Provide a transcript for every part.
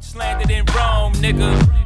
Slandered in Rome, nigga.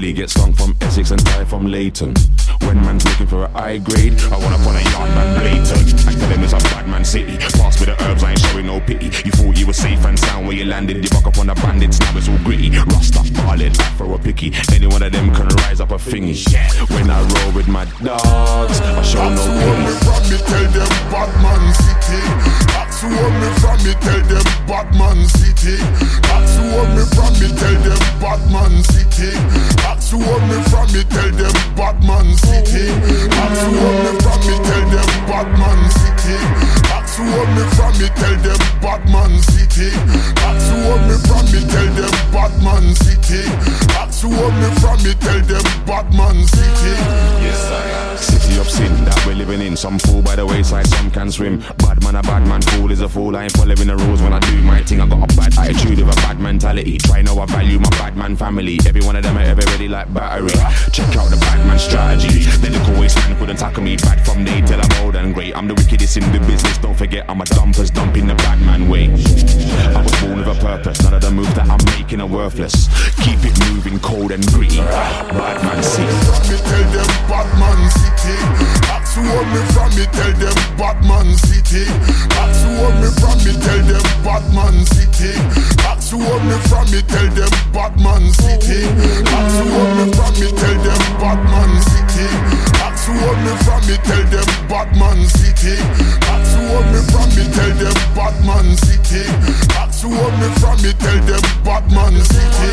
Billy get stung from Essex and die from Leighton. When man's looking for a high grade, I wanna find a yard man blatant. I tell him it's a bad man city. Pass me the herbs, I ain't showing no pity. You thought you were safe and sound where you landed. You buck up on the bandit, now it's all gritty. Rasta off Berlin, for a picky. Any one of them can rise up a thingy. When I roll with my dogs, I show That's no pity. Me from me, tell them Batman City. That's what me from me, tell them Batman City. From me, tell them Batman City. Ask who me from me, tell them Batman City. Some fool by the wayside, some can swim. Bad man, a bad man, fool is a fool. I ain't following the rules when I do my thing. I got a bad attitude with a bad mentality. Try know I value my bad man family. Every one of them are ever ready like battery. Check out the bad man strategy. The waste man couldn't tackle me. Bad from day till I'm old and great. I'm the wickedest in the business. Don't forget, I'm a dumpers dumping the bad man way. I was born with a purpose. None of the moves that I'm making are worthless. Keep it moving, cold and gritty. Bad man see. From me, tell them Batman City. Ask who want me from me, tell them Batman City. Who want me from me, tell them Batman City. Who want me from me, tell them Batman City. Who want me from me, tell them Batman City. Who want me from me, tell them Batman City. Who want me from me, tell them Batman City. Who want me from me, tell them Batman City.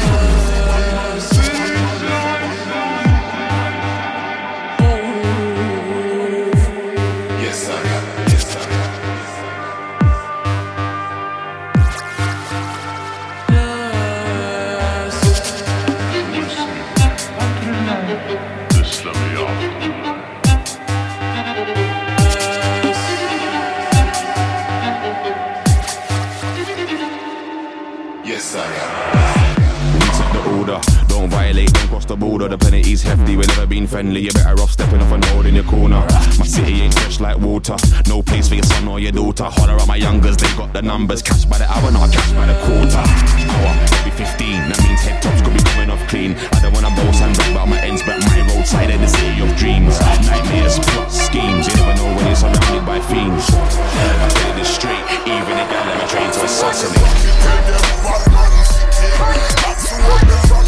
Border. The penalty's hefty, we've never been friendly. You're better off stepping off and holding your corner. My city ain't fresh like water. No place for your son or your daughter. Holler at my youngers, they got the numbers. Cash by the hour, not cash by the quarter. Hour, maybe 15. That means head tops could be coming off clean. I don't wanna boast and brag about my ends, but my roadside is the city of dreams. Nightmares, plots, schemes. You never know when you're surrounded by fiends. I tell you this straight, even if I never train to assassinate. Tell them me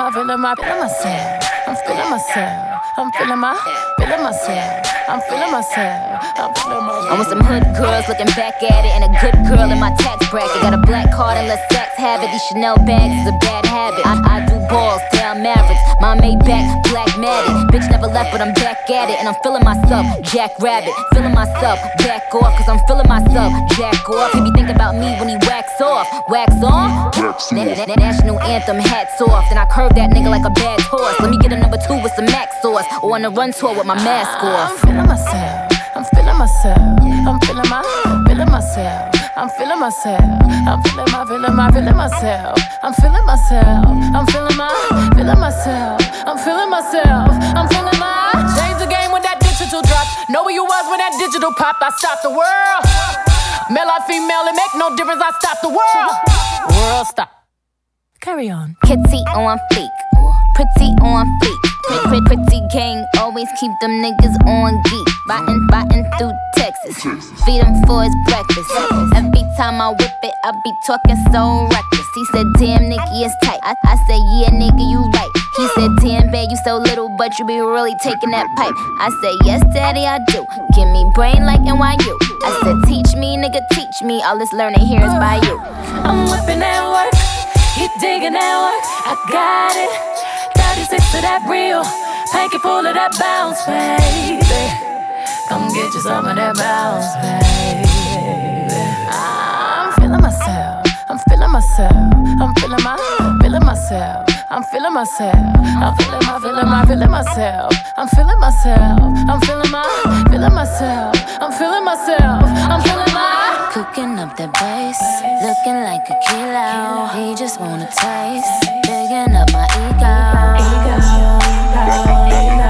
my, feeling my, feeling myself. I'm feeling myself. I'm feeling my, feeling myself. I'm feeling myself. I'm feeling myself. I want some hood girls looking back at it, and a good girl in my tax bracket. Got a black card and let sex have it. These Chanel bags is a bad habit. I, I do balls, down Mavericks. My Maybach, black matted. Bitch never left, but I'm back at it, and I'm feeling myself. Jack Rabbit, feeling myself. Back off, cause I'm feeling myself. Jack off. He be thinking about me when he wax off. Wax on? Na- na- national anthem, hats off. Then I curve that nigga like a bad horse. Let me get a number two with some max sauce. Or on a run tour with my mask off. I'm off. feeling myself. I'm feeling myself. I'm feeling my, feeling myself. I'm feeling myself. I'm feeling my, feeling my, feeling myself. I'm feeling myself. I'm feeling my, feeling myself. I'm feeling myself. I'm feeling my. Change the game when that digital drop. Know where you was when that digital popped. I stopped the world. Male or female, it make no difference. I stopped the world. World stop. Carry on. Kitty on fleek, pretty on fleek. Pretty, pretty, pretty gang, always keep them niggas on geek. Biting, biting through Texas. Feed him for his breakfast. Every time I whip it, I be talking so reckless. He said, Damn, Nicki, it's tight. I, I said, Yeah, nigga, you right. He said, Damn, babe, you so little, but you be really taking that pipe. I said, Yes, daddy, I do. Give me brain like NYU. I said, Teach me, nigga, teach me. All this learning here is by you. I'm whipping that work. He digging that work. I got it. 36 to that real. Pinky full of that bounce, baby. Come get you some of that bounce, baby. I'm feeling myself. I'm feeling myself. I'm feeling my, feeling myself. I'm feeling myself. I'm feeling my, feeling my, feeling myself. I'm feeling myself. I'm feeling my, feeling myself. I'm feeling myself. I'm feeling my. Cooking up that bass, looking like a kilo. He just wanna taste, bigging up my ego. Biting,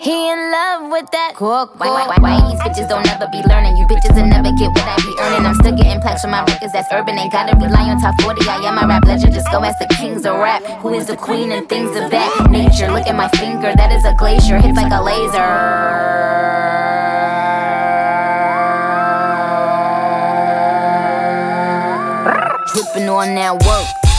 He in love with that cook. Why, why, why, why these bitches don't ever be learning? You bitches will never get what I be earning. I'm still getting plaques from my records that's urban. Ain't gotta rely on top 40. I am a rap legend. Just go ask the kings of rap. Who is the queen and things of that nature? Look at my finger, that is a glacier. Hits like a laser. Dripping on that work.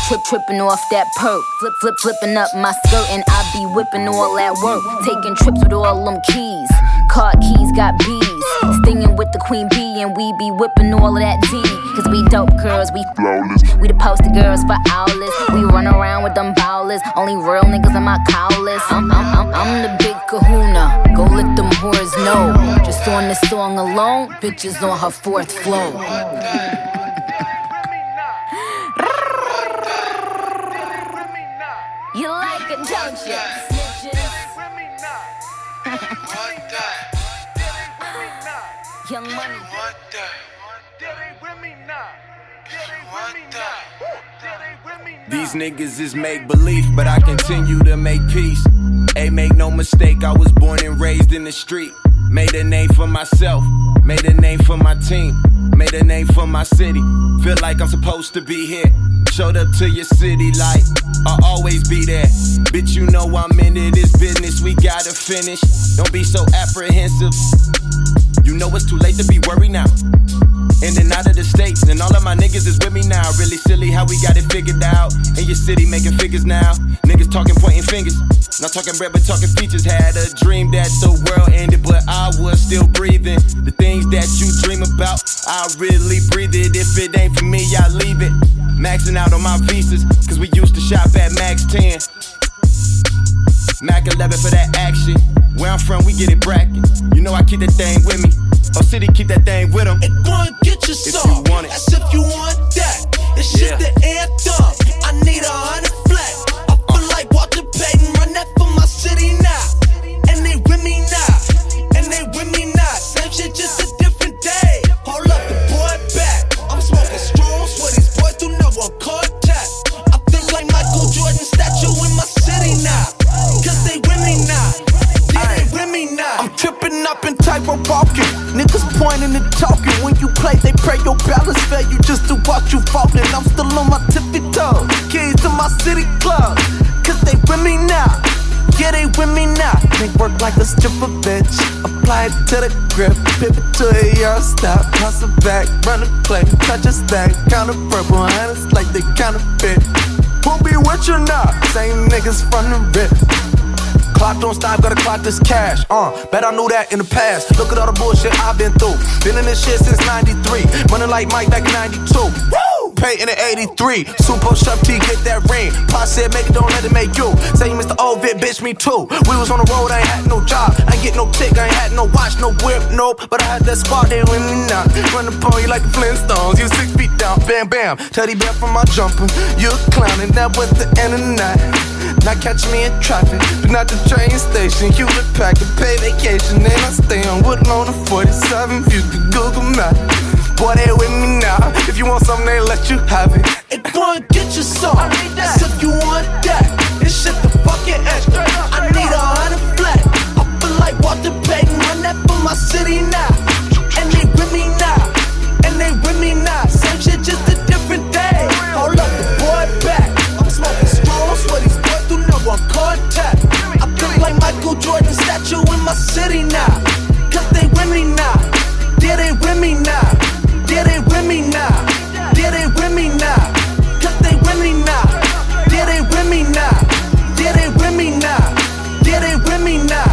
Trip, tripping off that perk. Flip, flip, flipping up my skirt, and I be whipping all that work. Taking trips with all them keys. Car keys got bees. Stinging with the queen bee, and we be whipping all of that D. Cause we dope girls, we flawless. We the poster girls for owlets. We run around with them bowlers. Only real niggas in my cowlers. I'm, I'm, I'm, I'm the big kahuna. Go let them whores know. Just on this song alone, bitches on her fourth floor. You like it, don't you? Snitches. Young money. These niggas is make believe, but I continue to make peace. Hey, make no mistake, I was born and raised in the street. Made a name for myself, made a name for my team, made a name for my city. Feel like I'm supposed to be here. Showed up to your city like I'll always be there. Bitch, you know I'm into this business, we gotta finish. Don't be so apprehensive. You know it's too late to be worried now. In and out of the states, and all of my niggas is with me now. Really silly how we got it figured out. In your city, making figures now. Niggas talking, pointing fingers. Not talking bread, but talking features. Had a dream that the world ended, but I was still breathing. The things that you dream about, I really breathe it. If it ain't for me, I leave it. Maxing out on my visas, cause we used to shop at Max 10. Mac 11 for that action. Where I'm from, we get it brackin'. You know I keep that thing with me. Oh, city keep that thing with them. And go and get your If you want it. That's if you want that. It's Yeah. just the anthem. I need a hundred talking. When you play, they pray your balance fail you just to watch you falling. I'm still on my tippy toes. Keys to my city club, cause they with me now. Yeah, they with me now. Make work like a stripper, bitch. Apply it to the grip, pivot to a yard stop, toss it back, run the play, touch a stack, count a purple, and it's like they counterfeit. Won't be with you now, same niggas from the rip. Clock don't stop, gotta clock this cash. Uh, bet I knew that in the past. Look at all the bullshit I've been through. Been in this shit since 93. Running like Mike back in 92. Woo! Pay in the 83. Super Chef T, get that ring. Pop said, make it, don't let it make you. Bitch, me too. We was on the road, I ain't had no job. I ain't get no tick, I ain't had no watch, no whip, nope. But I had that spot there with me now. Run upon you like the Flintstones. You six feet down, bam, bam. Teddy bear from my jumper. You a clown, and that was the end of the night. Not catch me in traffic, but not the train station. You look pack to pay vacation, and I stay on Woodlawn to 47. You the Google map. Boy, they with me now. If you want something, they let you have it. Hey, boy, get your song. I need that. If you want that, it's shit the fucking extra. I need a hundred flat. I feel like Walter Payton, run that for my city now. And they with me now. And they with me now. Same shit, just a different day. Hold up, the boy back. I'm smoking strong, sweaty boy through no one contact. I feel like Michael Jordan statue in my city now. Cause they with me now. Yeah, they with me now. Yeah, they with me now. Yeah, they with me now. Cause they with me now. Yeah, they with me now. Yeah, it with me now. Yeah, they with me now.